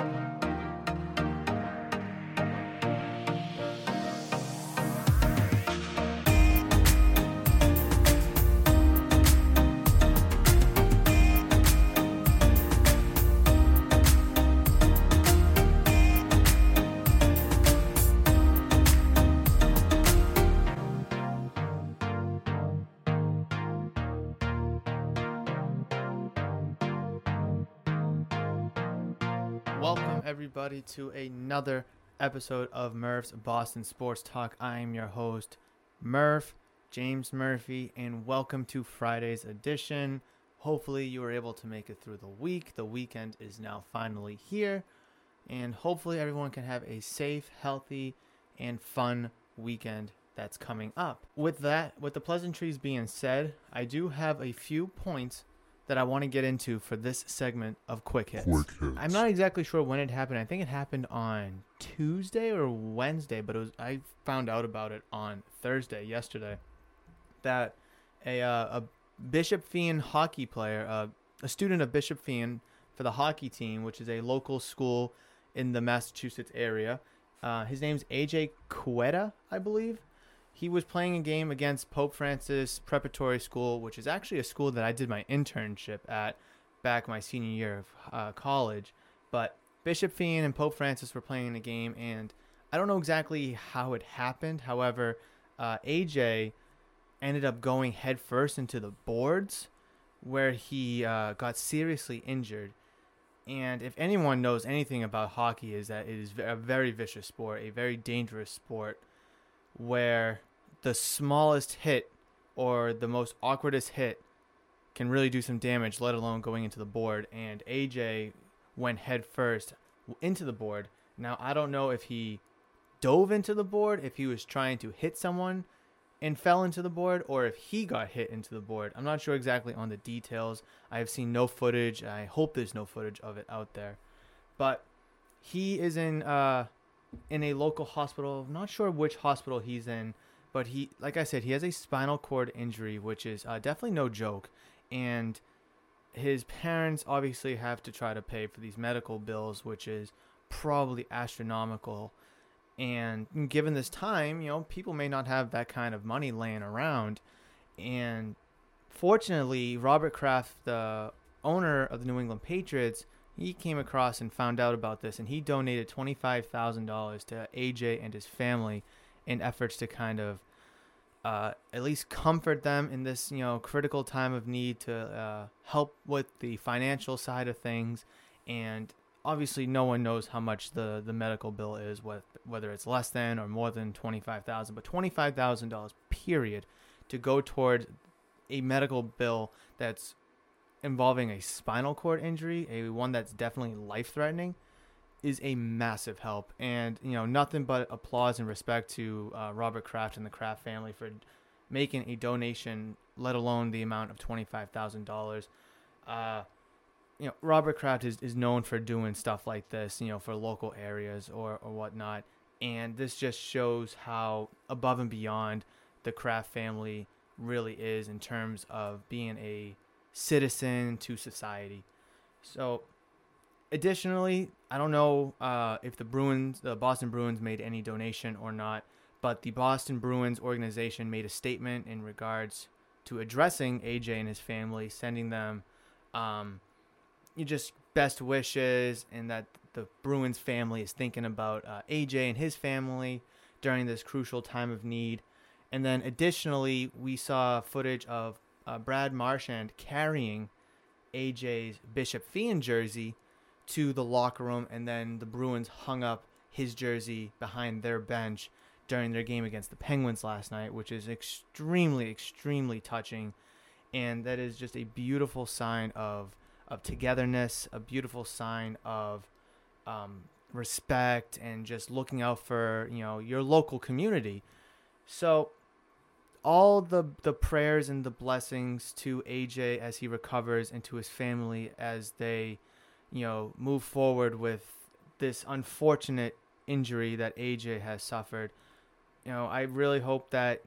thank you Welcome, everybody, to another episode of Murph's Boston Sports Talk. I am your host, Murph, James Murphy, and welcome to Friday's edition. Hopefully, you were able to make it through the week. The weekend is now finally here, and hopefully, everyone can have a safe, healthy, and fun weekend that's coming up. With that, with the pleasantries being said, I do have a few points that I want to get into for this segment of Quick Hits. Quick Hits. I'm not exactly sure when it happened. I think it happened on Tuesday or Wednesday, but it was I found out about it on Thursday, yesterday, that a uh, a Bishop Feehan hockey player, uh, a student of Bishop Feehan for the hockey team, which is a local school in the Massachusetts area. Uh, his name's AJ Quetta, I believe. He was playing a game against Pope Francis Preparatory School, which is actually a school that I did my internship at back my senior year of uh, college. But Bishop Feehan and Pope Francis were playing a game, and I don't know exactly how it happened. However, uh, AJ ended up going headfirst into the boards, where he uh, got seriously injured. And if anyone knows anything about hockey, is that it is a very vicious sport, a very dangerous sport, where the smallest hit or the most awkwardest hit can really do some damage, let alone going into the board. And AJ went head first into the board. Now, I don't know if he dove into the board, if he was trying to hit someone and fell into the board, or if he got hit into the board. I'm not sure exactly on the details. I have seen no footage. I hope there's no footage of it out there. But he is in uh, in a local hospital. I'm not sure which hospital he's in, but he, like I said, he has a spinal cord injury, which is uh, definitely no joke. And his parents obviously have to try to pay for these medical bills, which is probably astronomical. And given this time, you know, people may not have that kind of money laying around. And fortunately, Robert Kraft, the owner of the New England Patriots, he came across and found out about this, and he donated $25,000 to AJ and his family in efforts to kind of uh, at least comfort them in this you know critical time of need to uh, help with the financial side of things. And obviously no one knows how much the, the medical bill is whether it's less than or more than 25000 but $25000 period to go toward a medical bill that's involving a spinal cord injury a one that's definitely life threatening is a massive help, and you know nothing but applause and respect to uh, Robert Kraft and the Kraft family for making a donation, let alone the amount of twenty five thousand dollars. Uh, you know, Robert Kraft is, is known for doing stuff like this, you know, for local areas or, or whatnot. And this just shows how above and beyond the Kraft family really is in terms of being a citizen to society. So additionally, I don't know uh, if the Bruins, the Boston Bruins, made any donation or not, but the Boston Bruins organization made a statement in regards to addressing AJ and his family, sending them um, you just best wishes, and that the Bruins family is thinking about uh, AJ and his family during this crucial time of need. And then additionally, we saw footage of uh, Brad Marchand carrying AJ's Bishop Feehan jersey to the locker room, and then the Bruins hung up his jersey behind their bench during their game against the Penguins last night, which is extremely, extremely touching. And that is just a beautiful sign of, of togetherness, a beautiful sign of um, respect, and just looking out for you know your local community. So all the the prayers and the blessings to AJ as he recovers and to his family as they, you know, move forward with this unfortunate injury that AJ has suffered. You know, I really hope that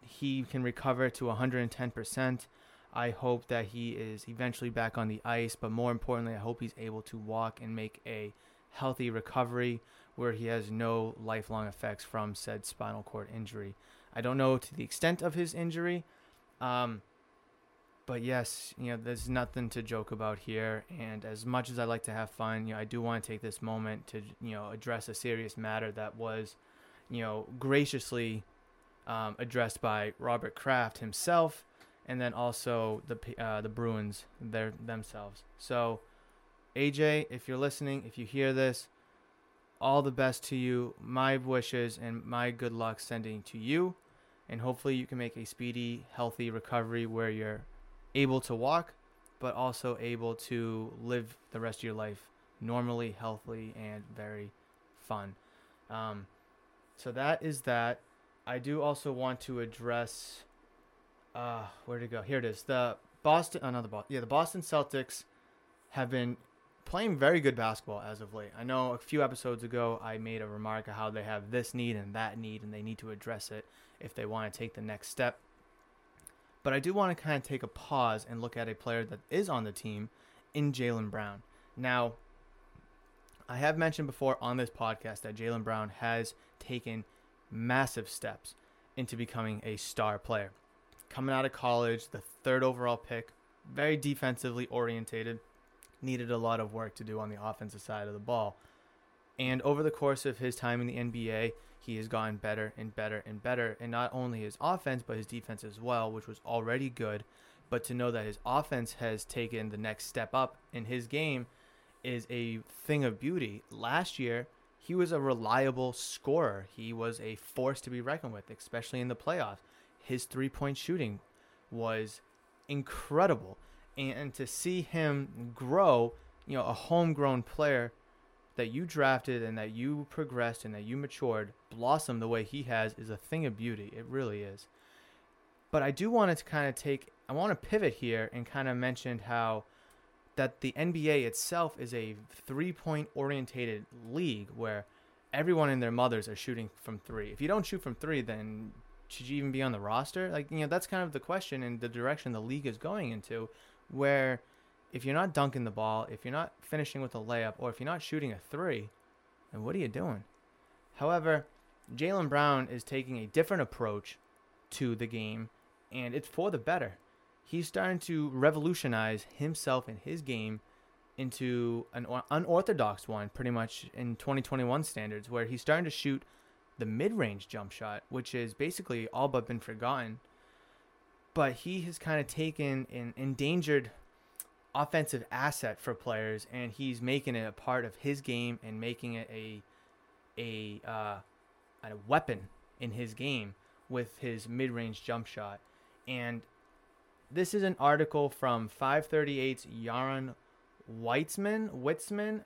he can recover to 110%. I hope that he is eventually back on the ice, but more importantly, I hope he's able to walk and make a healthy recovery where he has no lifelong effects from said spinal cord injury. I don't know to the extent of his injury. Um, but yes, you know, there's nothing to joke about here. And as much as I like to have fun, you know, I do want to take this moment to, you know, address a serious matter that was, you know, graciously um, addressed by Robert Kraft himself, and then also the uh, the Bruins their themselves. So, AJ, if you're listening, if you hear this, all the best to you. My wishes and my good luck sending to you and hopefully you can make a speedy, healthy recovery where you're able to walk, but also able to live the rest of your life normally, healthily, and very fun. Um, so that is that. I do also want to address. Uh, where to go? Here it is. The Boston, another Boston. Yeah, the Boston Celtics have been playing very good basketball as of late. I know a few episodes ago I made a remark of how they have this need and that need, and they need to address it if they want to take the next step. But I do want to kind of take a pause and look at a player that is on the team in Jaylen Brown. Now, I have mentioned before on this podcast that Jaylen Brown has taken massive steps into becoming a star player. Coming out of college, the third overall pick, very defensively orientated, needed a lot of work to do on the offensive side of the ball. And over the course of his time in the NBA, he has gotten better and better and better. And not only his offense, but his defense as well, which was already good. But to know that his offense has taken the next step up in his game is a thing of beauty. Last year, he was a reliable scorer. He was a force to be reckoned with, especially in the playoffs. His three point shooting was incredible. And to see him grow, you know, a homegrown player that you drafted and that you progressed and that you matured blossom the way he has is a thing of beauty. It really is. But I do want to kind of take, I want to pivot here and kind of mention how that the NBA itself is a three point orientated league where everyone and their mothers are shooting from three. If you don't shoot from three, then should you even be on the roster? Like, you know, that's kind of the question and the direction the league is going into where if you're not dunking the ball, if you're not finishing with a layup, or if you're not shooting a three, then what are you doing? However, Jaylen Brown is taking a different approach to the game, and it's for the better. He's starting to revolutionize himself and his game into an unorthodox one, pretty much in 2021 standards, where he's starting to shoot the mid range jump shot, which is basically all but been forgotten. But he has kind of taken an endangered offensive asset for players, and he's making it a part of his game and making it a a uh, a weapon in his game with his mid-range jump shot. And this is an article from 538's Yaron Weitzman, Witzman,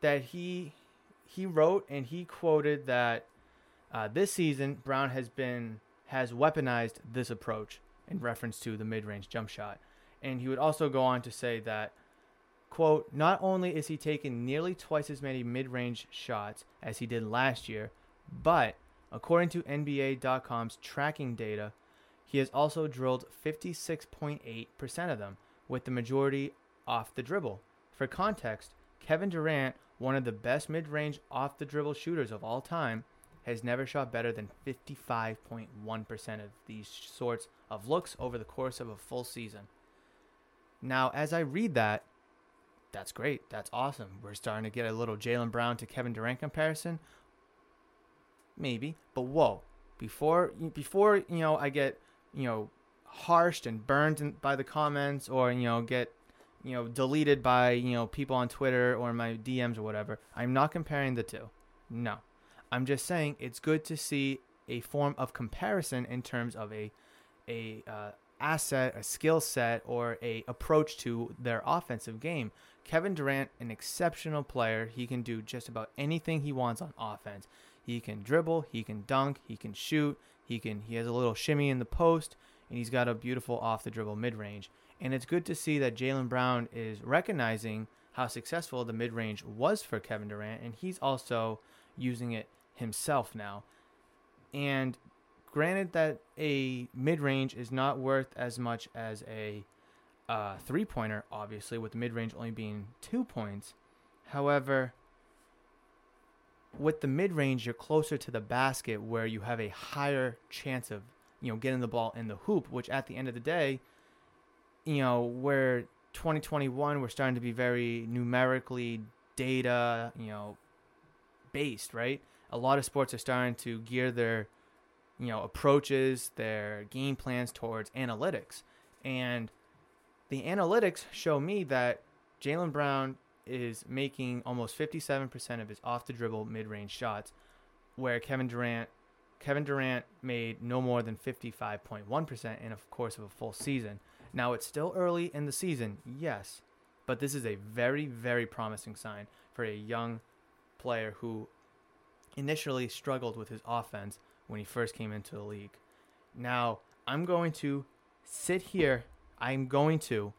that he he wrote and he quoted that uh, this season Brown has been has weaponized this approach in reference to the mid-range jump shot. And he would also go on to say that, quote, not only is he taking nearly twice as many mid range shots as he did last year, but according to NBA.com's tracking data, he has also drilled 56.8% of them, with the majority off the dribble. For context, Kevin Durant, one of the best mid range off the dribble shooters of all time, has never shot better than 55.1% of these sorts of looks over the course of a full season. Now, as I read that, that's great. That's awesome. We're starting to get a little Jaylen Brown to Kevin Durant comparison. Maybe, but whoa! Before before you know, I get you know harshed and burned by the comments, or you know get you know deleted by you know people on Twitter or my DMs or whatever. I'm not comparing the two. No, I'm just saying it's good to see a form of comparison in terms of a a uh, asset, a skill set, or a approach to their offensive game. Kevin Durant, an exceptional player. He can do just about anything he wants on offense. He can dribble, he can dunk, he can shoot, he can he has a little shimmy in the post, and he's got a beautiful off the dribble mid range. And it's good to see that Jaylen Brown is recognizing how successful the mid range was for Kevin Durant, and he's also using it himself now. And granted that a mid range is not worth as much as a uh, three pointer, obviously, with the mid range only being two points. However, with the mid range, you're closer to the basket where you have a higher chance of you know getting the ball in the hoop. Which at the end of the day, you know, where 2021 we're starting to be very numerically data, you know, based, right? A lot of sports are starting to gear their you know approaches, their game plans towards analytics, and the analytics show me that Jaylen Brown is making almost 57% of his off the dribble mid range shots, where Kevin Durant Kevin Durant made no more than 55.1% in a course of a full season. Now it's still early in the season, yes, but this is a very very promising sign for a young player who initially struggled with his offense when he first came into the league. Now, I'm going to sit here I'm going to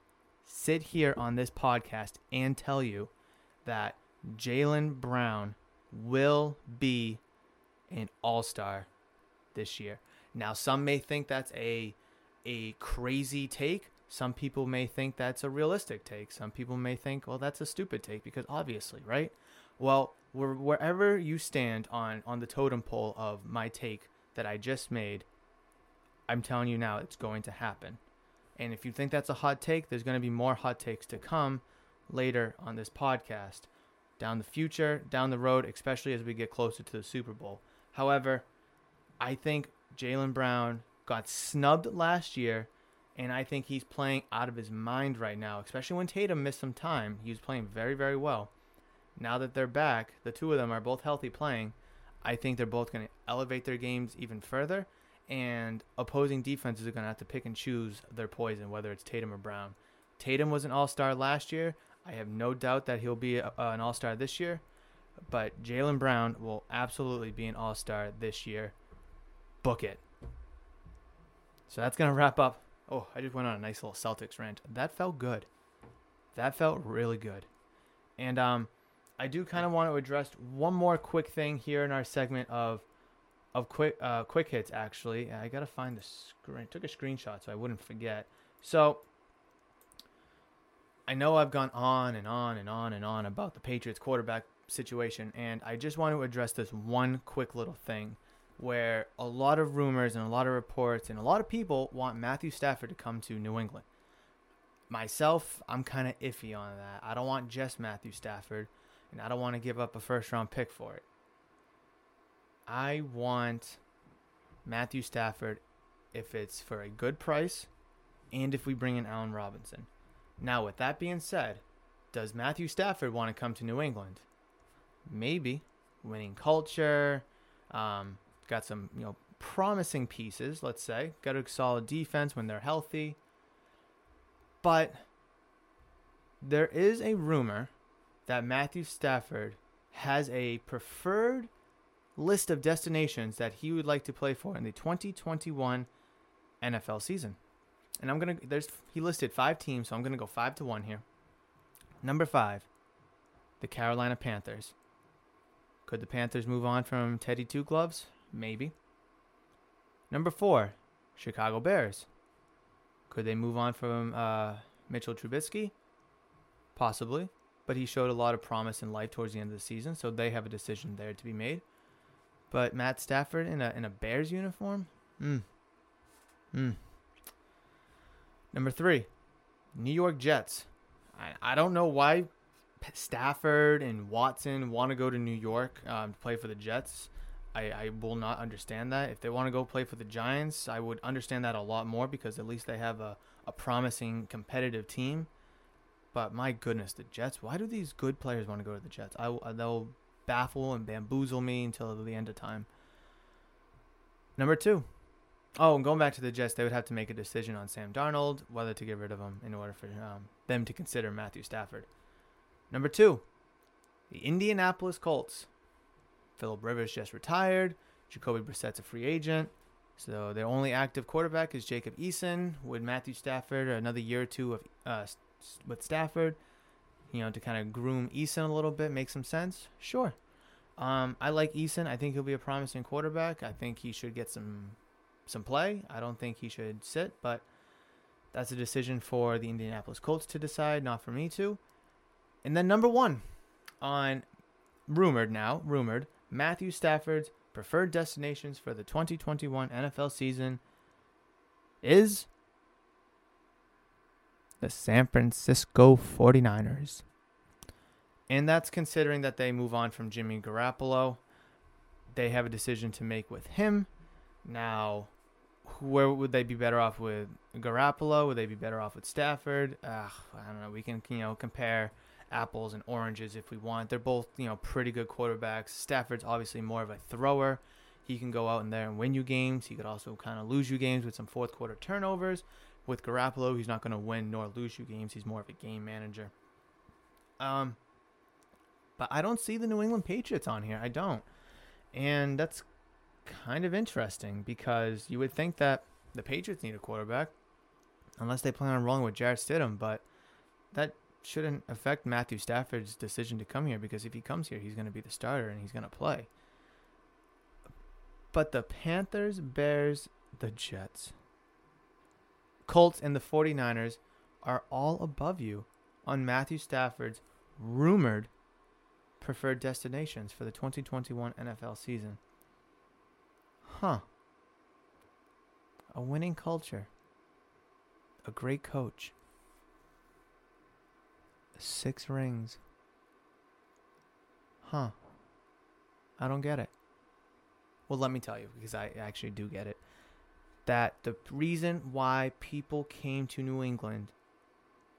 sit here on this podcast and tell you that Jaylen Brown will be an all star this year. Now, some may think that's a a crazy take. Some people may think that's a realistic take. Some people may think, well, that's a stupid take because obviously, right? Well, wherever you stand on on the totem pole of my take that I just made, I'm telling you now, it's going to happen. And if you think that's a hot take, there's going to be more hot takes to come later on this podcast, down the future, down the road, especially as we get closer to the Super Bowl. However, I think Jaylen Brown got snubbed last year, and I think he's playing out of his mind right now, especially when Tatum missed some time. He was playing very, very well. Now that they're back, the two of them are both healthy playing. I think they're both going to elevate their games even further and opposing defenses are going to have to pick and choose their poison, whether it's Tatum or Brown. Tatum was an all star last year. I have no doubt that he'll be a, an all star this year, but Jaylen Brown will absolutely be an all star this year. Book it. So that's going to wrap up. Oh, I just went on a nice little Celtics rant. That felt good. That felt really good. And um, I do kind of want to address one more quick thing here in our segment of of quick uh, quick hits. Actually, I gotta find the screen. Took a screenshot so I wouldn't forget. So I know I've gone on and on and on and on about the Patriots quarterback situation, and I just want to address this one quick little thing where a lot of rumors and a lot of reports and a lot of people want Matthew Stafford to come to New England. Myself, I'm kind of iffy on that. I don't want just Matthew Stafford, and I don't want to give up a first round pick for it. I want Matthew Stafford if it's for a good price and if we bring in Allen Robinson. Now, with that being said, does Matthew Stafford want to come to New England? Maybe. Winning culture, um, got some, you know, promising pieces, let's say. Got a solid defense when they're healthy. But there is a rumor that Matthew Stafford has a preferred list of destinations that he would like to play for in the 2021 NFL season. And I'm gonna there's he listed five teams, so I'm gonna go five to one here. Number five, the Carolina Panthers. Could the Panthers move on from Teddy Two Gloves? Maybe. Number four, Chicago Bears. Could they move on from uh, Mitchell Trubisky? Possibly, but he showed a lot of promise in life towards the end of the season, so they have a decision there to be made. But Matt Stafford in a in a Bears uniform? Hmm. Hmm. Number three, New York Jets. I, I don't know why Stafford and Watson want to go to New York um, to play for the Jets, I, I will not understand that. If they want to go play for the Giants, I would understand that a lot more because at least they have a, a promising competitive team. But my goodness, the Jets, why do these good players want to go to the Jets? I, they'll baffle and bamboozle me until the end of time. Number two. Oh, and going back to the Jets, they would have to make a decision on Sam Darnold, whether to get rid of him in order for um, them to consider Matthew Stafford. Number two, the Indianapolis Colts. Philip Rivers just retired. Jacoby Brissett's a free agent. So their only active quarterback is Jacob Eason with Matthew Stafford, another year or two of uh, with Stafford. You know, to kind of groom Eason a little bit, make some sense. Sure. Um, I like Eason. I think he'll be a promising quarterback. I think he should get some some play. I don't think he should sit, but that's a decision for the Indianapolis Colts to decide, not for me to. And then number one on rumored now, rumored, Matthew Stafford's preferred destinations for the 2021 NFL season is the San Francisco 49ers. And that's considering that they move on from Jimmy Garoppolo. They have a decision to make with him. Now, where would they be better off with Garoppolo? Would they be better off with Stafford? I don't know. We can, you know, compare apples and oranges if we want. They're both, you know, pretty good quarterbacks. Stafford's obviously more of a thrower. He can go out in there and win you games. He could also kind of lose you games with some fourth quarter turnovers. With Garoppolo, he's not going to win nor lose you games. He's more of a game manager. Um, but I don't see the New England Patriots on here. I don't. And that's kind of interesting because you would think that the Patriots need a quarterback unless they plan on rolling with Jarrett Stidham, but that shouldn't affect Matthew Stafford's decision to come here because if he comes here, he's going to be the starter and he's going to play. But the Panthers, Bears, the Jets, Colts, and the 49ers are all above you on Matthew Stafford's rumored preferred destinations for the 2021 NFL season. Huh. A winning culture. A great coach. Six rings. Huh. I don't get it. Well, let me tell you, because I actually do get it. That the reason why people came to New England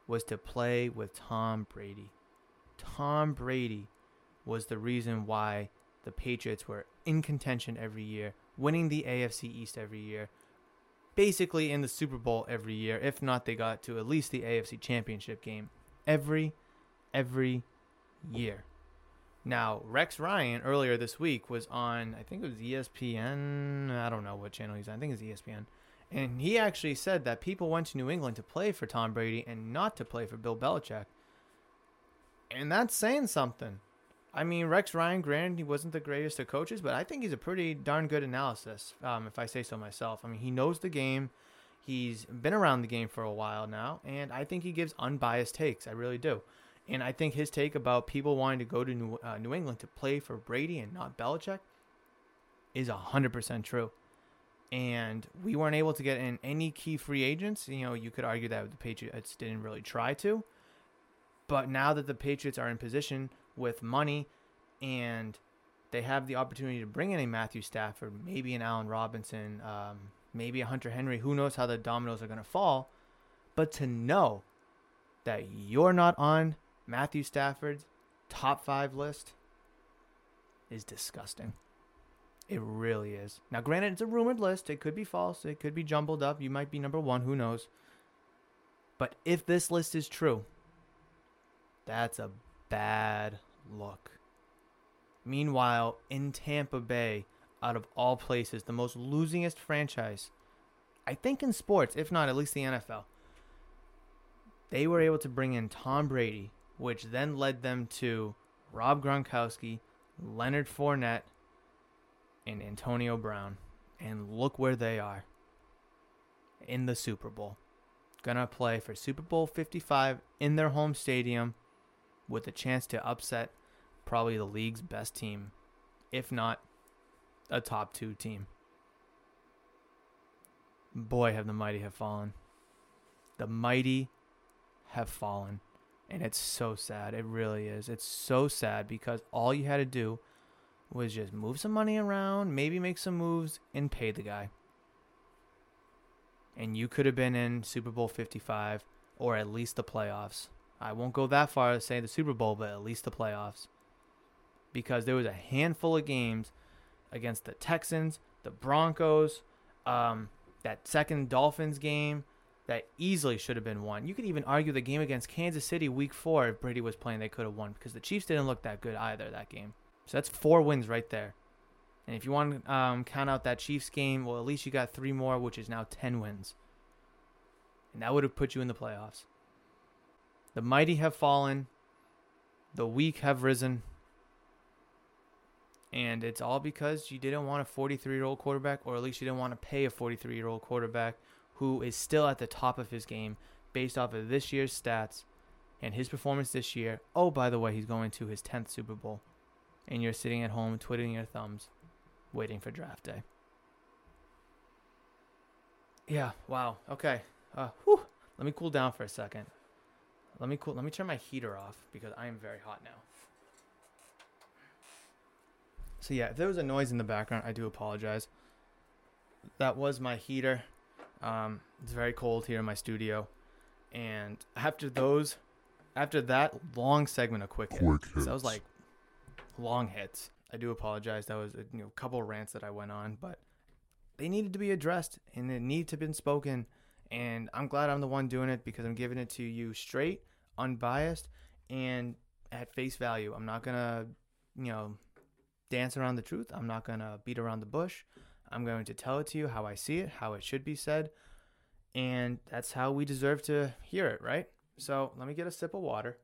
was to play with Tom Brady. Tom Brady was the reason why the Patriots were in contention every year, winning the AFC East every year, basically in the Super Bowl every year. If not, they got to at least the AFC Championship game every every year. Now, Rex Ryan earlier this week was on, I think it was ESPN. I don't know what channel he's on. I think it's ESPN. And he actually said that people went to New England to play for Tom Brady and not to play for Bill Belichick. And that's saying something. I mean, Rex Ryan, granted, he wasn't the greatest of coaches, but I think he's a pretty darn good analysis, um, if I say so myself. I mean, he knows the game. He's been around the game for a while now, and I think he gives unbiased takes. I really do. And I think his take about people wanting to go to New, uh, New England to play for Brady and not Belichick is 100% true. And we weren't able to get in any key free agents. You know, you could argue that the Patriots didn't really try to. But now that the Patriots are in position with money and they have the opportunity to bring in a Matthew Stafford, maybe an Allen Robinson, um, maybe a Hunter Henry. Who knows how the dominoes are going to fall? But to know that you're not on Matthew Stafford's top five list is disgusting. It really is. Now, granted, it's a rumored list. It could be false. It could be jumbled up. You might be number one. Who knows? But if this list is true, that's a bad look. Meanwhile, in Tampa Bay, out of all places, the most losingest franchise, I think in sports, if not at least the NFL, they were able to bring in Tom Brady, which then led them to Rob Gronkowski, Leonard Fournette, and Antonio Brown. And look where they are in the Super Bowl. Gonna play for Super Bowl 55 in their home stadium with a chance to upset probably the league's best team, if not a top two team. Boy, have the mighty have fallen. The mighty have fallen. And it's so sad. It really is. It's so sad because all you had to do was just move some money around, maybe make some moves, and pay the guy. And you could have been in Super Bowl 55 or at least the playoffs. I won't go that far to say the Super Bowl, but at least the playoffs. Because there was a handful of games against the Texans, the Broncos, um, that second Dolphins game that easily should have been won. You could even argue the game against Kansas City week four, if Brady was playing, they could have won because the Chiefs didn't look that good either that game. So that's four wins right there. And if you want to um, count out that Chiefs game, well, at least you got three more, which is now 10 wins. And that would have put you in the playoffs. The mighty have fallen, the weak have risen. And it's all because you didn't want a 43 year old quarterback, or at least you didn't want to pay a 43 year old quarterback who is still at the top of his game based off of this year's stats and his performance this year. Oh, by the way, he's going to his 10th Super Bowl and you're sitting at home twiddling your thumbs, waiting for draft day. Yeah. Wow. Okay. Uh, whew. Let me cool down for a second. Let me cool. Let me turn my heater off because I am very hot now. So yeah, if there was a noise in the background, I do apologize. That was my heater. Um, it's very cold here in my studio, and after those, after that long segment of quick, quick hits, hits. that was like long hits. I do apologize. That was a you know, couple rants that I went on, but they needed to be addressed and they need to have been spoken. And I'm glad I'm the one doing it because I'm giving it to you straight, unbiased, and at face value. I'm not gonna, you know, dance around the truth. I'm not gonna beat around the bush. I'm going to tell it to you how I see it, how it should be said, and that's how we deserve to hear it, right? So let me get a sip of water.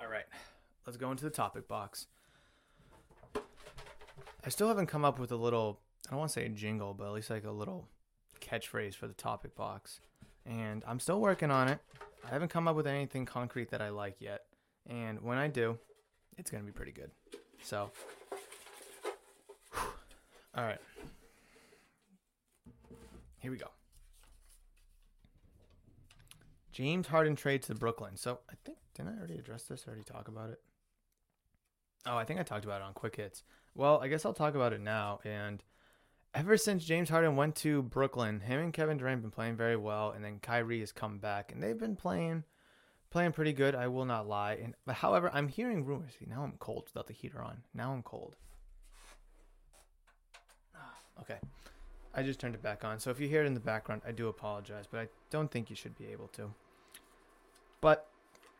All right, let's go into the topic box. I still haven't come up with a little, I don't want to say a jingle, but at least like a little catchphrase for the topic box. And I'm still working on it. I haven't come up with anything concrete that I like yet. And when I do, it's going to be pretty good. So, all right. Here we go. James Harden trades to Brooklyn. So I think didn't I already address this? I already talk about it. Oh, I think I talked about it on quick hits. Well, I guess I'll talk about it now. And ever since James Harden went to Brooklyn, him and Kevin Durant have been playing very well, and then Kyrie has come back, and they've been playing playing pretty good. I will not lie. And but however, I'm hearing rumors. See, now I'm cold without the heater on. Now I'm cold. Okay. I just turned it back on. So if you hear it in the background, I do apologize, but I don't think you should be able to. But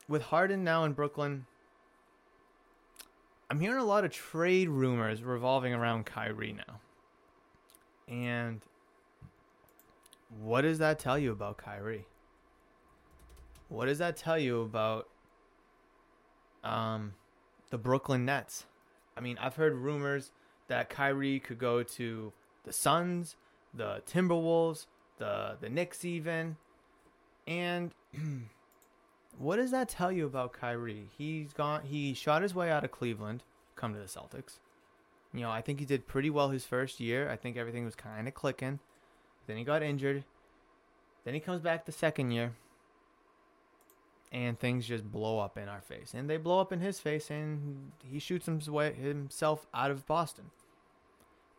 with Harden now in Brooklyn, I'm hearing a lot of trade rumors revolving around Kyrie now. And what does that tell you about Kyrie? What does that tell you about um, the Brooklyn Nets? I mean, I've heard rumors that Kyrie could go to the Suns, the Timberwolves, the the Knicks even. And what does that tell you about Kyrie? He's gone. He shot his way out of Cleveland, come to the Celtics. You know, I think he did pretty well his first year. I think everything was kind of clicking. Then he got injured. Then he comes back the second year, and things just blow up in our face. And they blow up in his face, and he shoots himself out of Boston.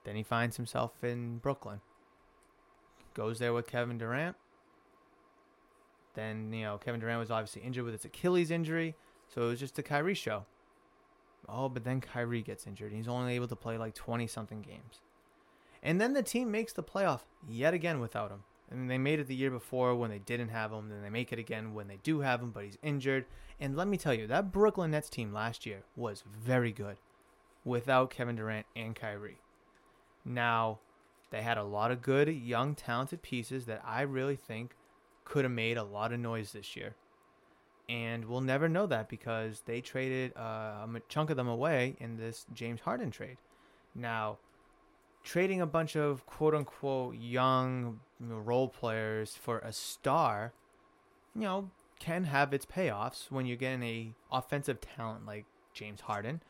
Then he finds himself in Brooklyn. Goes there with Kevin Durant then, you know, Kevin Durant was obviously injured with his Achilles injury. So it was just a Kyrie show. Oh, but then Kyrie gets injured. He's only able to play like 20 something games. And then the team makes the playoff yet again without him. Mean, they made it the year before when they didn't have him. Then they make it again when they do have him, but he's injured. And let me tell you, that Brooklyn Nets team last year was very good without Kevin Durant and Kyrie. Now, they had a lot of good, young, talented pieces that I really think could have made a lot of noise this year. And we'll never know that because they traded uh, a chunk of them away in this James Harden trade. Now, trading a bunch of quote unquote young role players for a star, you know, can have its payoffs when you're getting a offensive talent like James Harden.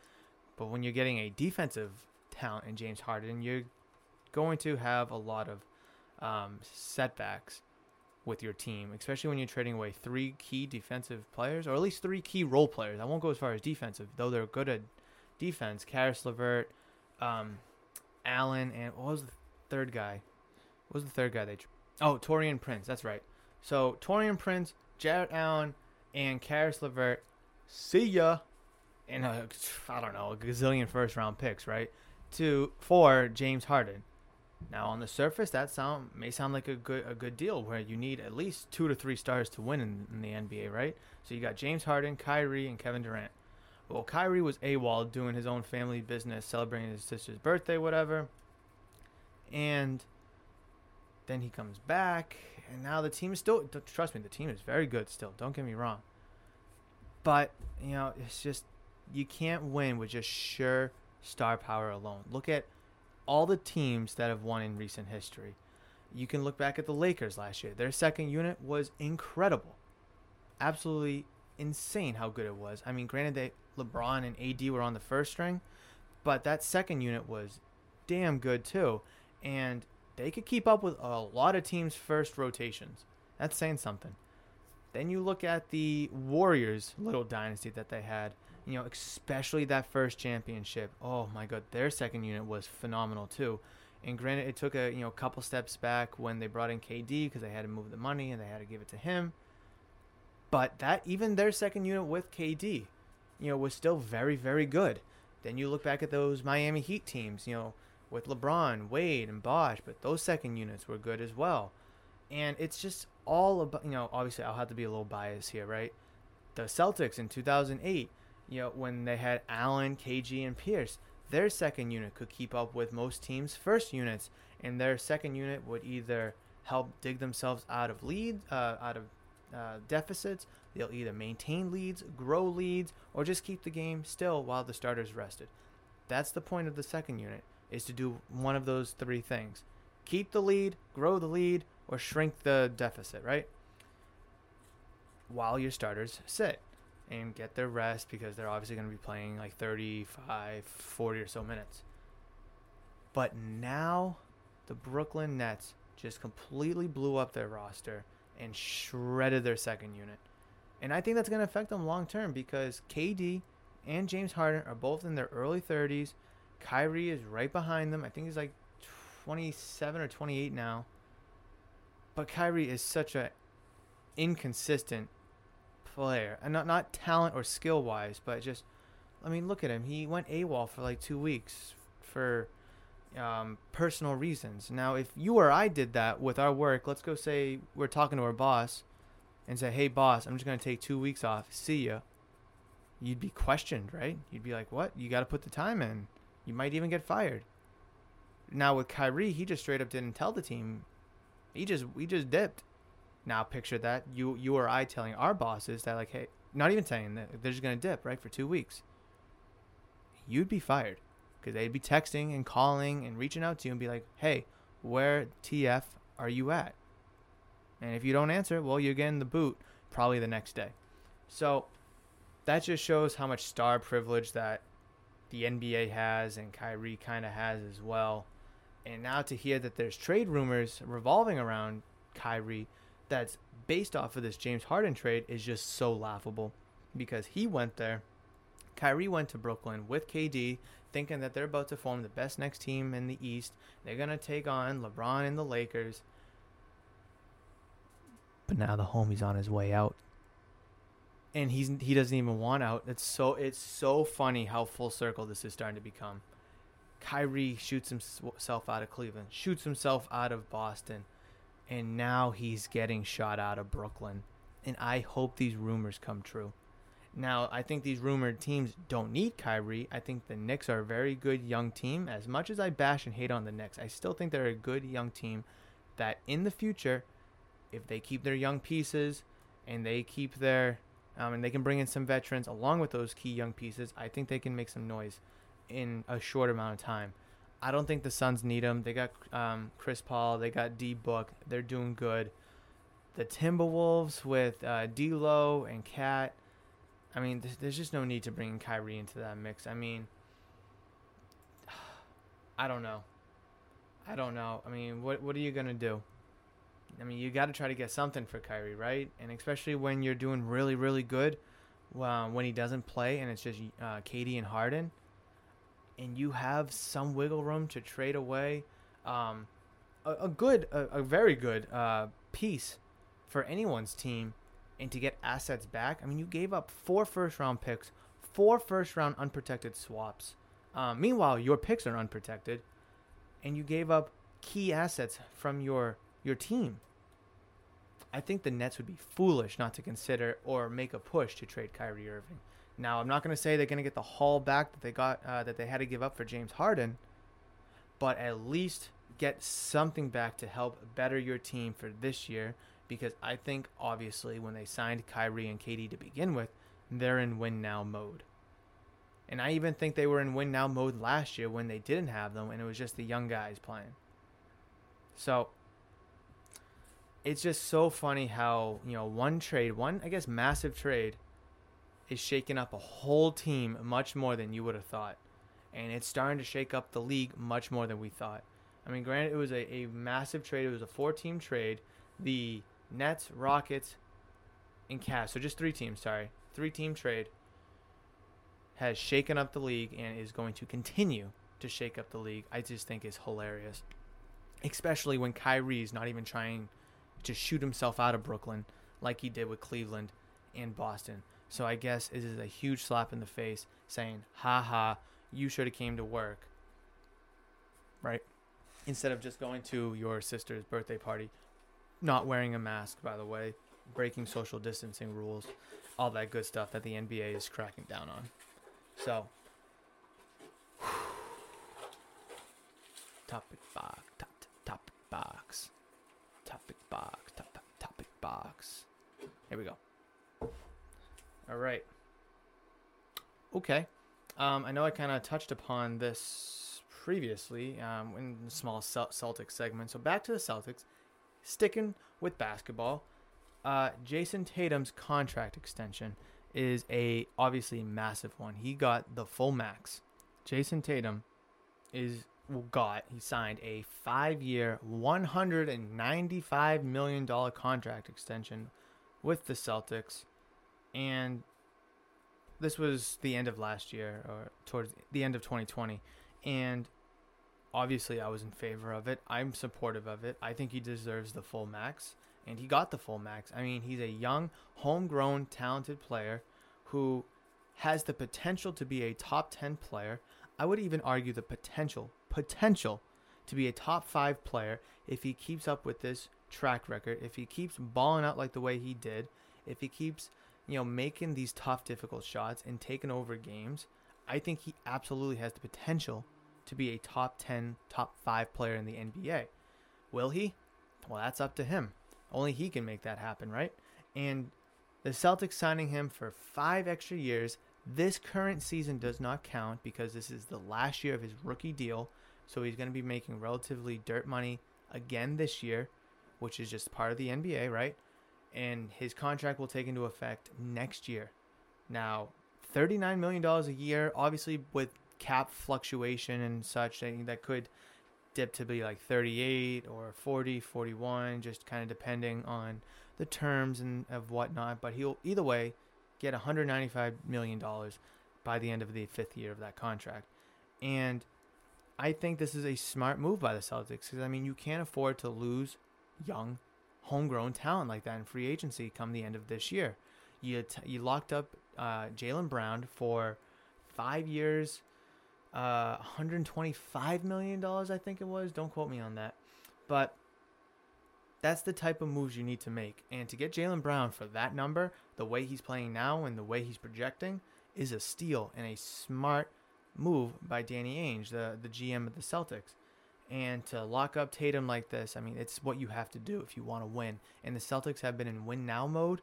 But when you're getting a defensive talent in James Harden, you're going to have a lot of um, setbacks with your team, especially when you're trading away three key defensive players, or at least three key role players. I won't go as far as defensive, though they're good at defense. Caris LeVert, um, Allen, and what was the third guy? What was the third guy they? Tra- oh, Taurean Prince. That's right. So Taurean Prince, Jarrett Allen, and Caris LeVert. See ya. And a, I don't know, a gazillion first round picks, right? To for James Harden. Now on the surface, that sound may sound like a good a good deal where you need at least two to three stars to win in, in the NBA, right? So you got James Harden, Kyrie, and Kevin Durant. Well, Kyrie was AWOL doing his own family business, celebrating his sister's birthday, whatever. And then he comes back, and now the team is still. Trust me, the team is very good still. Don't get me wrong. But you know, it's just you can't win with just sure star power alone. Look at all the teams that have won in recent history. You can look back at the Lakers last year. Their second unit was incredible. Absolutely insane how good it was. I mean, granted, they, LeBron and AD were on the first string, but that second unit was damn good too. And they could keep up with a lot of teams' first rotations. That's saying something. Then you look at the Warriors' little dynasty that they had you know, especially that first championship. Oh my god, their second unit was phenomenal too. And granted, it took a you know couple steps back when they brought in KD because they had to move the money and they had to give it to him. But that even their second unit with KD, you know, was still very very good. Then you look back at those Miami Heat teams, you know, with LeBron, Wade, and Bosh, but those second units were good as well. And it's just all about you know, obviously I'll have to be a little biased here, right? The Celtics in 2008 you know, when they had Allen, KG, and Pierce, their second unit could keep up with most teams' first units, and their second unit would either help dig themselves out of lead, uh, out of uh, deficits. They'll either maintain leads, grow leads, or just keep the game still while the starters rested. That's the point of the second unit, is to do one of those three things. Keep the lead, grow the lead, or shrink the deficit, right? While your starters sit and get their rest because they're obviously going to be playing like 35, 40 or so minutes. But now the Brooklyn Nets just completely blew up their roster and shredded their second unit. And I think that's going to affect them long term because KD and James Harden are both in their early 30s. Kyrie is right behind them. I think he's like 27 or 28 now. But Kyrie is such a inconsistent player, and not not talent or skill wise, but just, I mean, look at him. He went AWOL for like two weeks for um, personal reasons. Now, if you or I did that with our work, let's go say we're talking to our boss, and say, "Hey, boss, I'm just gonna take two weeks off. See ya." You'd be questioned, right? You'd be like, "What? You got to put the time in." You might even get fired. Now with Kyrie, he just straight up didn't tell the team. He just we just dipped. Now picture that you you or I telling our bosses that like, hey, not even saying that they're just gonna dip right for two weeks. You'd be fired because they'd be texting and calling and reaching out to you and be like, hey, where TF are you at? And if you don't answer, well, you're getting the boot probably the next day. So that just shows how much star privilege that the NBA has and Kyrie kind of has as well. And now to hear that there's trade rumors revolving around Kyrie that's based off of this James Harden trade is just so laughable because he went there. Kyrie went to Brooklyn with KD, thinking that they're about to form the best next team in the East. They're going to take on LeBron and the Lakers. But now the homie's on his way out. And he's he doesn't even want out. It's so it's so funny how full circle this is starting to become. Kyrie shoots himself out of Cleveland, shoots himself out of Boston and now he's getting shot out of Brooklyn. And I hope these rumors come true. Now, I think these rumored teams don't need Kyrie. I think the Knicks are a very good young team. As much as I bash and hate on the Knicks, I still think they're a good young team that in the future, if they keep their young pieces and they keep their, um, and they can bring in some veterans along with those key young pieces, I think they can make some noise in a short amount of time. I don't think the Suns need him. They got um, Chris Paul. They got D Book. They're doing good. The Timberwolves with uh, D'Lo and KAT. I mean, there's, just no need to bring Kyrie into that mix. I mean, I don't know. I don't know. I mean, what what are you gonna do? I mean, you got to try to get something for Kyrie, right? And especially when you're doing really, really good, uh, when he doesn't play and it's just uh, KD and Harden, and you have some wiggle room to trade away um, a, a, good, a, a, very good uh, piece for anyone's team, and to get assets back. I mean, you gave up four first round picks, four first round unprotected swaps. Um, meanwhile, your picks are unprotected, and you gave up key assets from your your team. I think the Nets would be foolish not to consider or make a push to trade Kyrie Irving. Now, I'm not going to say they're going to get the haul back that they got uh, that they had to give up for James Harden, but at least get something back to help better your team for this year. Because I think obviously when they signed Kyrie and KD to begin with, they're in win now mode. And I even think they were in win now mode last year when they didn't have them and it was just the young guys playing. So it's just so funny how, you know, one trade, one, I guess, massive trade is shaking up a whole team much more than you would have thought. And it's starting to shake up the league much more than we thought. I mean, granted, it was a, a massive trade. It was a four team trade. The Nets, Rockets, and Cavs. So just three teams, sorry. Three team trade has shaken up the league and is going to continue to shake up the league. I just think is hilarious. Especially when Kyrie's not even trying to shoot himself out of Brooklyn like he did with Cleveland and Boston. So I guess it is a huge slap in the face saying, "Ha ha, you should have came to work." Right? Instead of just going to your sister's birthday party, not wearing a mask, by the way, breaking social distancing rules, all that good stuff that the NBA is cracking down on. So, topic box, top, topic box, topic box, top, topic box. Here we go. All right. Okay. Um, I know I kind of touched upon this previously um, in the small Celtics segment. So back to the Celtics. Sticking with basketball, uh, Jayson Tatum's contract extension is a obviously massive one. He got the full max. Jayson Tatum is got he signed a five-year, one hundred and ninety-five million dollar contract extension with the Celtics and this was the end of last year or towards the end of 2020 and obviously I was in favor of it. I'm supportive of it. I think he deserves the full max and he got the full max. I mean, he's a young, homegrown, talented player who has the potential to be a top 10 player. I would even argue the potential potential to be a top 5 player if he keeps up with this track record, if he keeps balling out like the way he did, if he keeps you know, making these tough, difficult shots and taking over games, I think he absolutely has the potential to be a top 10, top 5 player in the NBA. Will he? Well, that's up to him. Only he can make that happen, right? And the Celtics signing him for five extra years. This current season does not count because this is the last year of his rookie deal. So he's going to be making relatively dirt money again this year, which is just part of the NBA, right? And his contract will take into effect next year. Now, $39 million a year, obviously with cap fluctuation and such, that could dip to be like 38 or 40, 41, just kind of depending on the terms and of whatnot. But he'll either way get 195 million dollars by the end of the fifth year of that contract, and I think this is a smart move by the Celtics because I mean you can't afford to lose young homegrown talent like that in free agency come the end of this year. You t- you locked up uh, Jaylen Brown for five years, uh, 125 million dollars, I think it was. Don't quote me on that, but that's the type of moves you need to make. And to get Jaylen Brown for that number, the way he's playing now and the way he's projecting, is a steal and a smart move by Danny Ainge, the the GM of the Celtics. And to lock up Tatum like this, I mean, it's what you have to do if you want to win. And the Celtics have been in win now mode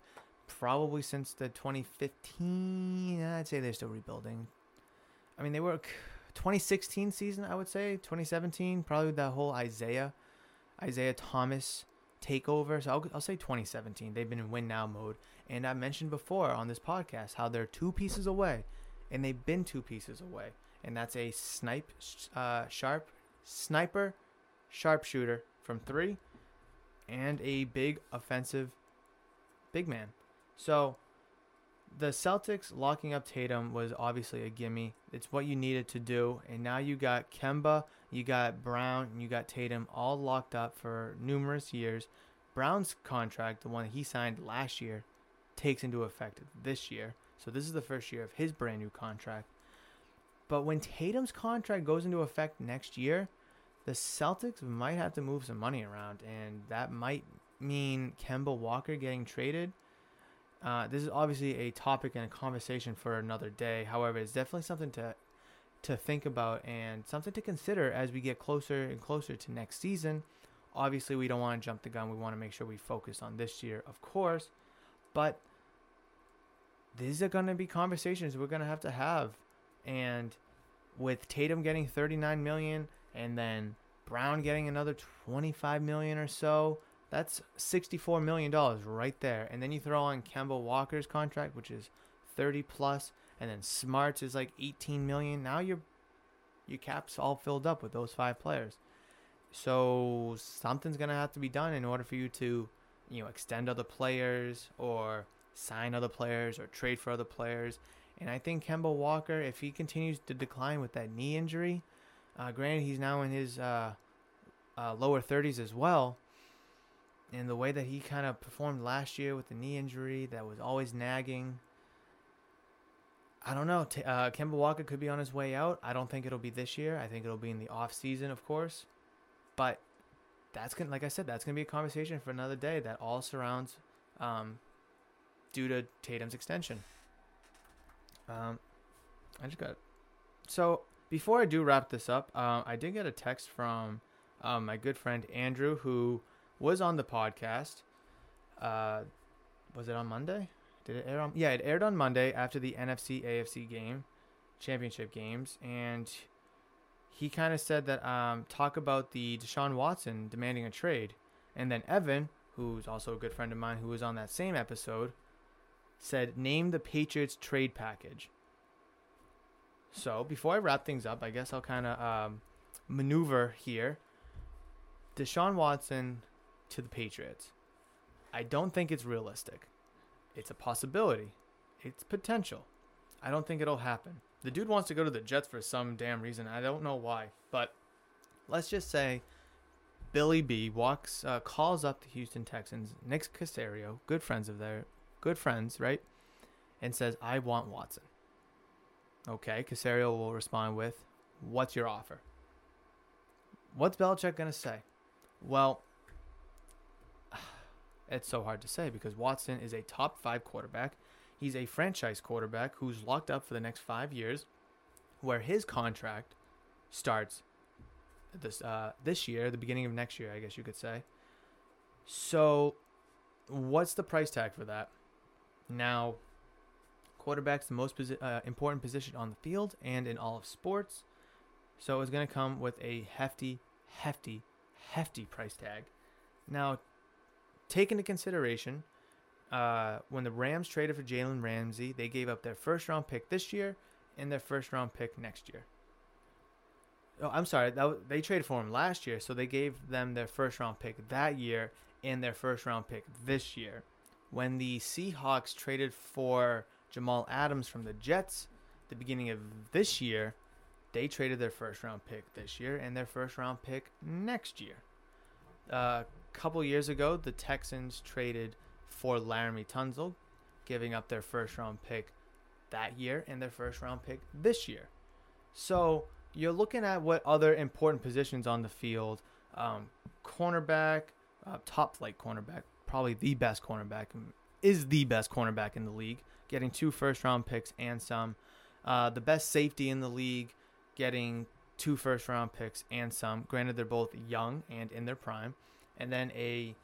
probably since the 2015. I'd say they're still rebuilding. I mean, they were 2016 season, I would say 2017, probably that whole Isaiah, Isaiah Thomas takeover. So I'll, I'll say 2017. They've been in win now mode, and I mentioned before on this podcast how they're two pieces away, and they've been two pieces away, and that's a snipe, uh, sharp sniper, sharpshooter from three, and a big offensive big man. So the Celtics locking up Tatum was obviously a gimme. It's what you needed to do. And now you got Kemba, you got Brown, and you got Tatum all locked up for numerous years. Brown's contract, the one he signed last year, takes into effect this year. So this is the first year of his brand new contract. But when Tatum's contract goes into effect next year, the Celtics might have to move some money around, and that might mean Kemba Walker getting traded uh, this is obviously a topic and a conversation for another day. However, it's definitely something to to think about and something to consider as we get closer and closer to next season. Obviously, we don't want to jump the gun. We want to make sure we focus on this year, of course. But these are going to be conversations we're going to have to have. And with Tatum getting 39 million and then Brown getting another 25 million or so, that's $64 million right there. And then you throw on Kemba Walker's contract, which is 30 plus, and then Smart's is like 18 million. Now your your cap's all filled up with those five players. So something's gonna have to be done in order for you to, you know, extend other players or sign other players or trade for other players. And I think Kemba Walker, if he continues to decline with that knee injury, uh, granted he's now in his uh, uh, lower 30s as well, and the way that he kind of performed last year with the knee injury that was always nagging. I don't know. Uh, Kemba Walker could be on his way out. I don't think it'll be this year. I think it'll be in the off season, of course. But that's gonna, like I said, that's gonna be a conversation for another day. That all surrounds, um, due to Tatum's extension. Um, I just got. So before I do wrap this up, uh, I did get a text from um, my good friend Andrew who was on the podcast. Uh, was it on Monday? Did it air on? Yeah, it aired on Monday after the NFC AFC game, championship games, and he kind of said that um, talk about the Deshaun Watson demanding a trade, and then Evan, who's also a good friend of mine, who was on that same episode, said name the Patriots trade package. So before I wrap things up, I guess I'll kind of um, maneuver here. Deshaun Watson to the Patriots. I don't think it's realistic. It's a possibility. It's potential. I don't think it'll happen. The dude wants to go to the Jets for some damn reason. I don't know why, but let's just say Billy B walks, uh, calls up the Houston Texans, Nick Caserio, good friends of their, good friends, right, and says, "I want Watson." Okay, Caserio will respond with, "What's your offer?" What's Belichick gonna say? Well, it's so hard to say because Watson is a top five quarterback. He's a franchise quarterback who's locked up for the next five years, where his contract starts this uh, this year, the beginning of next year, I guess you could say. So, what's the price tag for that? Now, quarterback's the most posi- uh, important position on the field and in all of sports, so it's going to come with a hefty, hefty, hefty price tag. Now, take into consideration uh, when the Rams traded for Jalen Ramsey, they gave up their first round pick this year and their first round pick next year. Oh, I'm sorry, that, they traded for him last year, so they gave them their first round pick that year and their first round pick this year. When the Seahawks traded for Jamal Adams from the Jets, the beginning of this year, they traded their first round pick this year and their first round pick next year. Uh, couple years ago, the Texans traded for Laremy Tunsil, giving up their first round pick that year and their first round pick this year. So you're looking at what other important positions on the field um, cornerback, uh, top flight cornerback, probably the best cornerback, is the best cornerback in the league, getting two first round picks and some. Uh, the best safety in the league, getting two first round picks and some. Granted, they're both young and in their prime and then a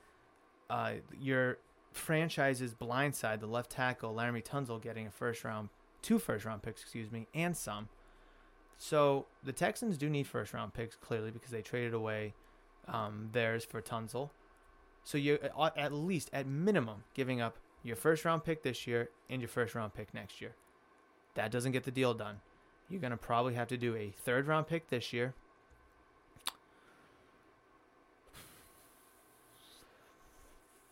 uh, your franchise's blindside, the left tackle Laremy Tunsil getting a first round, two first round picks, excuse me, and some. So the Texans do need first round picks clearly because they traded away um, theirs for Tunsil. So you're at least, at minimum, giving up your first round pick this year and your first round pick next year. That doesn't get the deal done. You're going to probably have to do a third round pick this year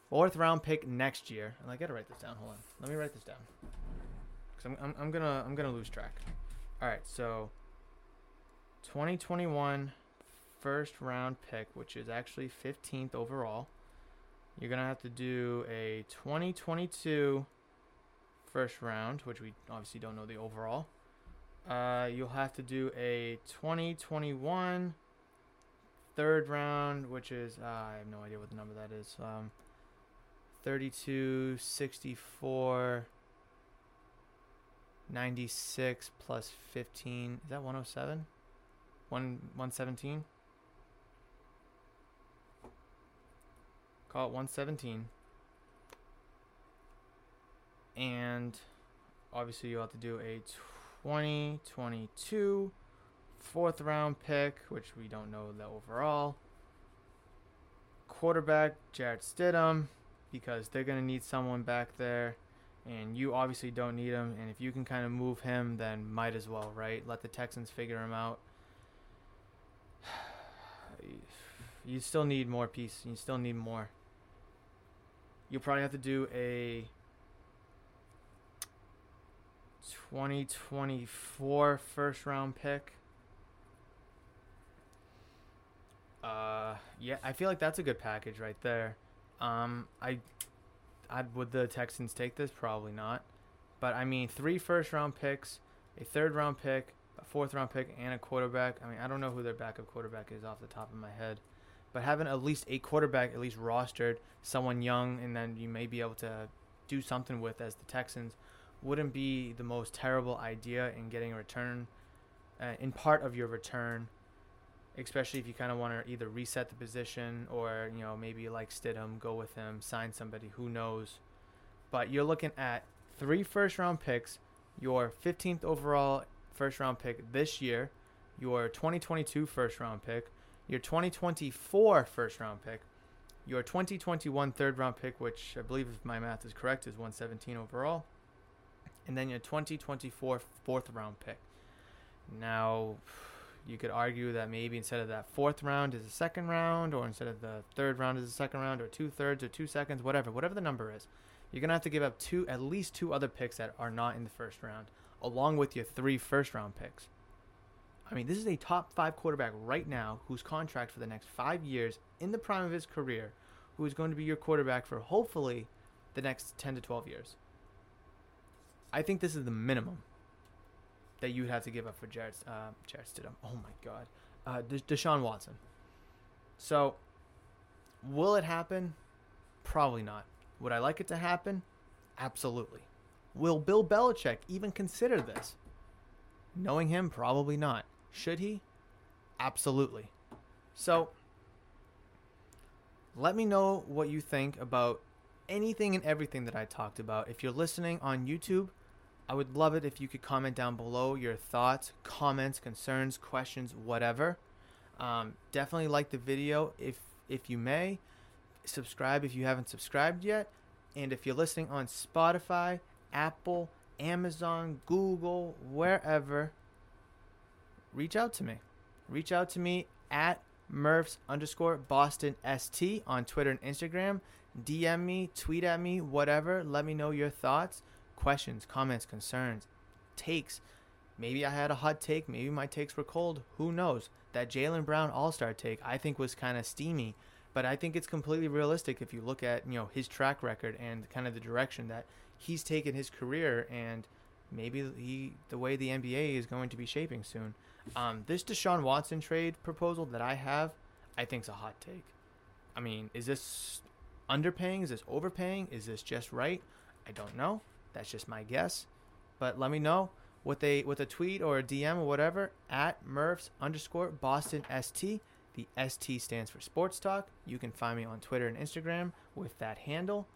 fourth round pick next year. And I gotta write this down. Hold on. Let me write this down. Cause I'm, I'm, I'm gonna I'm gonna lose track. All right, so 2021 first round pick, which is actually 15th overall. You're gonna have to do a 2022 first round, which we obviously don't know the overall. Uh, you'll have to do a 2021 third round, which is uh, I have no idea what the number that is. Um, 32, 64, 96 plus 15. Is that 107? 1 117? Call it 117. And obviously you'll have to do a 2022 fourth round pick, which we don't know the overall. Quarterback Jarrett Stidham, because they're gonna need someone back there, and you obviously don't need him. And if you can kind of move him, then might as well, right? Let the Texans figure him out. You still need more pieces. You still need more. You'll probably have to do a 2024 first round pick. Uh, yeah, I feel like that's a good package right there. Um, I, I would the Texans take this? Probably not. But I mean, three first round picks, a third round pick, a fourth round pick, and a quarterback. I mean, I don't know who their backup quarterback is off the top of my head, but having at least a quarterback, at least rostered, someone young, and then you may be able to do something with as the Texans wouldn't be the most terrible idea in getting a return, uh, in part of your return, especially if you kind of want to either reset the position or you know maybe like Stidham, go with him, sign somebody, who knows. But you're looking at three first round picks, your 15th overall first round pick this year, your 2022 first round pick, your 2024 first round pick, your 2021 third round pick, which I believe if my math is correct is 117 overall and then your 2024 fourth round pick. Now, you could argue that maybe instead of that fourth round is a second round, or instead of the third round is a second round, or two thirds or two seconds, whatever, whatever the number is. You're gonna have to give up two, at least two other picks that are not in the first round, along with your three first round picks. I mean, this is a top five quarterback right now whose contract for the next five years in the prime of his career, who is going to be your quarterback for hopefully the next 10 to 12 years. I think this is the minimum that you would have to give up for Jarrett, uh, Jarrett Stidham. Oh my God, uh, Desha- Deshaun Watson. So, will it happen? Probably not. Would I like it to happen? Absolutely. Will Bill Belichick even consider this? Knowing him, probably not. Should he? Absolutely. So, let me know what you think about anything and everything that I talked about. If you're listening on YouTube, I would love it if you could comment down below your thoughts, comments, concerns, questions, whatever. Um, definitely like the video if if you may. Subscribe if you haven't subscribed yet. And if you're listening on Spotify, Apple, Amazon, Google, wherever, reach out to me. Reach out to me at Murphs underscore Boston ST on Twitter and Instagram. DM me, tweet at me, whatever. Let me know your thoughts, questions, comments, concerns, takes. Maybe I had a hot take. Maybe my takes were cold. Who knows? That Jaylen Brown All Star take I think was kind of steamy, but I think it's completely realistic if you look at you know his track record and kind of the direction that he's taken his career and maybe he the way the NBA is going to be shaping soon. Um, this Deshaun Watson trade proposal that I have, I think is a hot take. I mean, is this underpaying? Is this overpaying? Is this just right? I don't know. That's just my guess. But let me know with a with a tweet or a DM or whatever at Murphs underscore Boston ST. The ST stands for Sports Talk. You can find me on Twitter and Instagram with that handle.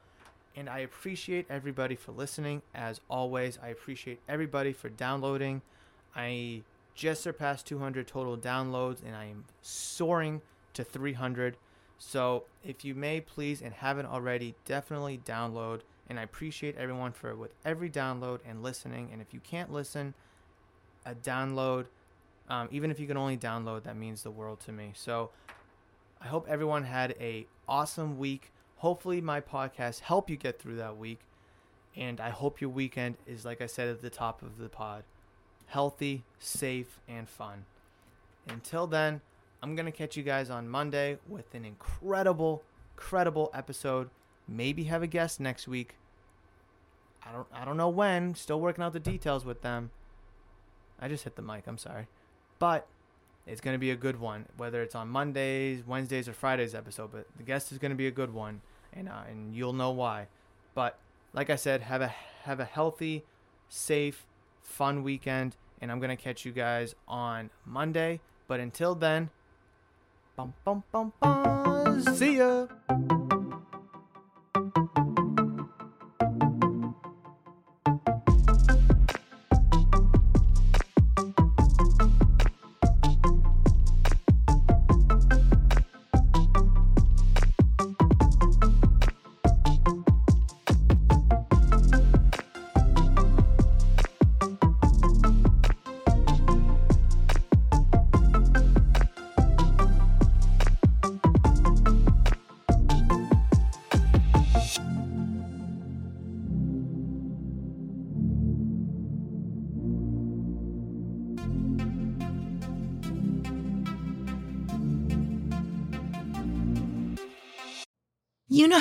And I appreciate everybody for listening. As always, I appreciate everybody for downloading. I just surpassed 200 total downloads and I am soaring to 300. So if you may please and haven't already, definitely download. And I appreciate everyone for with every download and listening. And if you can't listen, a download, um, even if you can only download, that means the world to me. So I hope everyone had a awesome week. hopefully my podcast help you get through that week. And I hope your weekend is, like I said at the top of the pod, healthy, safe, and fun. Until then, I'm going to catch you guys on Monday with an incredible, incredible episode. Maybe have a guest next week. I don't I don't know when. Still working out the details with them. I just hit the mic. I'm sorry. But it's going to be a good one, whether it's on Mondays, Wednesdays, or Fridays episode. But the guest is going to be a good one, and uh, and you'll know why. But like I said, have a have a healthy, safe, fun weekend, and I'm gonna catch you guys on Monday. But until then, bum bum bum bum. See ya.